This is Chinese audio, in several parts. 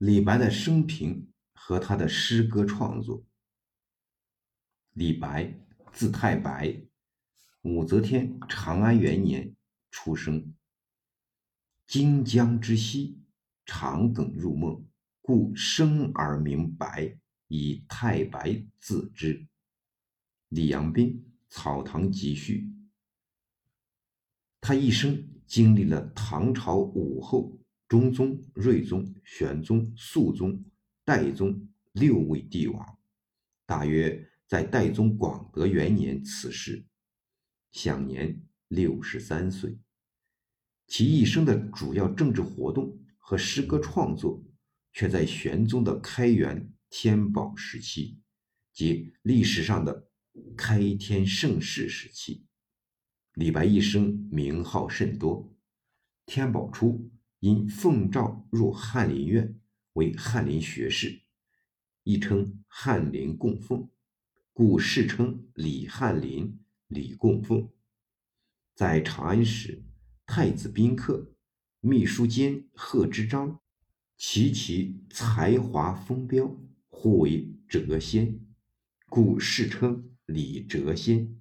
李白的生平和他的诗歌创作。李白，字太白，武则天长安元年出生。荆江之西，长梗入梦，故生而名白，以太白自之。李阳冰《草堂集序》。他一生经历了唐朝武后、中宗、睿宗、玄宗、肃宗、代宗六位帝王，大约在代宗广德元年辞世，享年六十三岁。其一生的主要政治活动和诗歌创作，却在玄宗的开元天宝时期，即历史上的。开天盛世时期，李白一生名号甚多。天宝初，因奉诏入翰林院，为翰林学士，亦称翰林供奉，故世称李翰林、李供奉。在长安时，太子宾客、秘书监贺知章，其其才华风标，互为谪仙，故世称。李谪仙。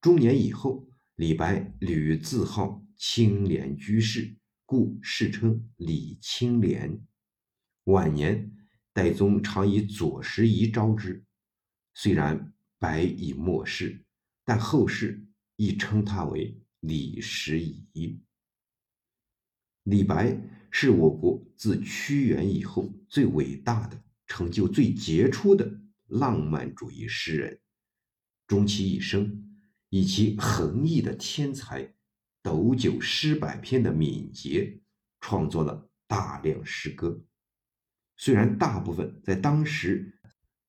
中年以后，李白屡自号清廉居士，故世称李清廉。晚年，代宗常以左拾遗招之，虽然白已末世，但后世亦称他为李拾遗。李白是我国自屈原以后最伟大的、成就最杰出的浪漫主义诗人。终其一生，以其横溢的天才、斗酒诗百篇的敏捷，创作了大量诗歌。虽然大部分在当时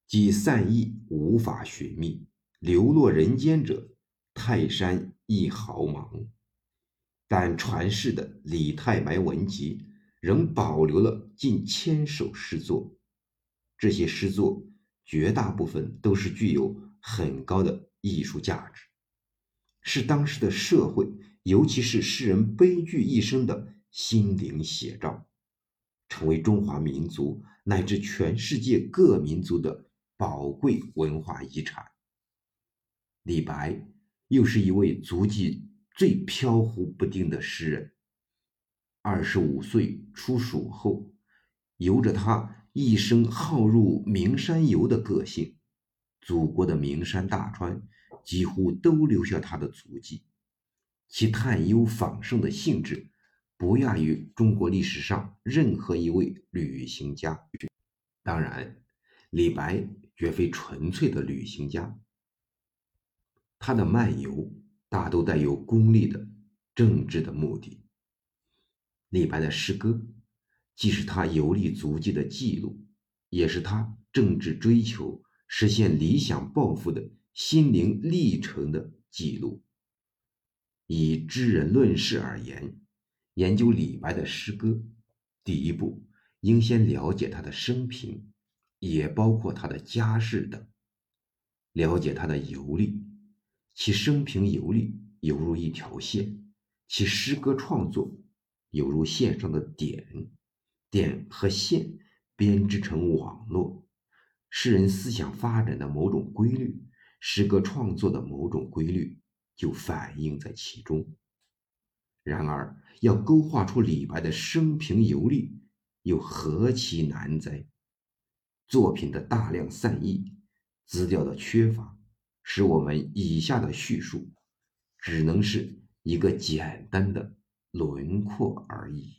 即散佚，无法寻觅，流落人间者泰山一毫芒，但传世的《李太白文集》仍保留了近千首诗作。这些诗作绝大部分都是具有。很高的艺术价值，是当时的社会，尤其是诗人悲剧一生的心灵写照，成为中华民族乃至全世界各民族的宝贵文化遗产。李白又是一位足迹最飘忽不定的诗人。二十五岁出蜀后，由着他一生好入名山游的个性。祖国的名山大川几乎都留下他的足迹，其探幽访胜的性质不亚于中国历史上任何一位旅行家。当然，李白绝非纯粹的旅行家，他的漫游大都带有功利的政治的目的。李白的诗歌既是他游历足迹的记录，也是他政治追求。实现理想抱负的心灵历程的记录。以知人论事而言，研究李白的诗歌，第一步应先了解他的生平，也包括他的家世等。了解他的游历，其生平游历犹如一条线，其诗歌创作犹如线上的点，点和线编织成网络。诗人思想发展的某种规律，诗歌创作的某种规律，就反映在其中。然而，要勾画出李白的生平游历，又何其难哉！作品的大量散佚，资料的缺乏，使我们以下的叙述，只能是一个简单的轮廓而已。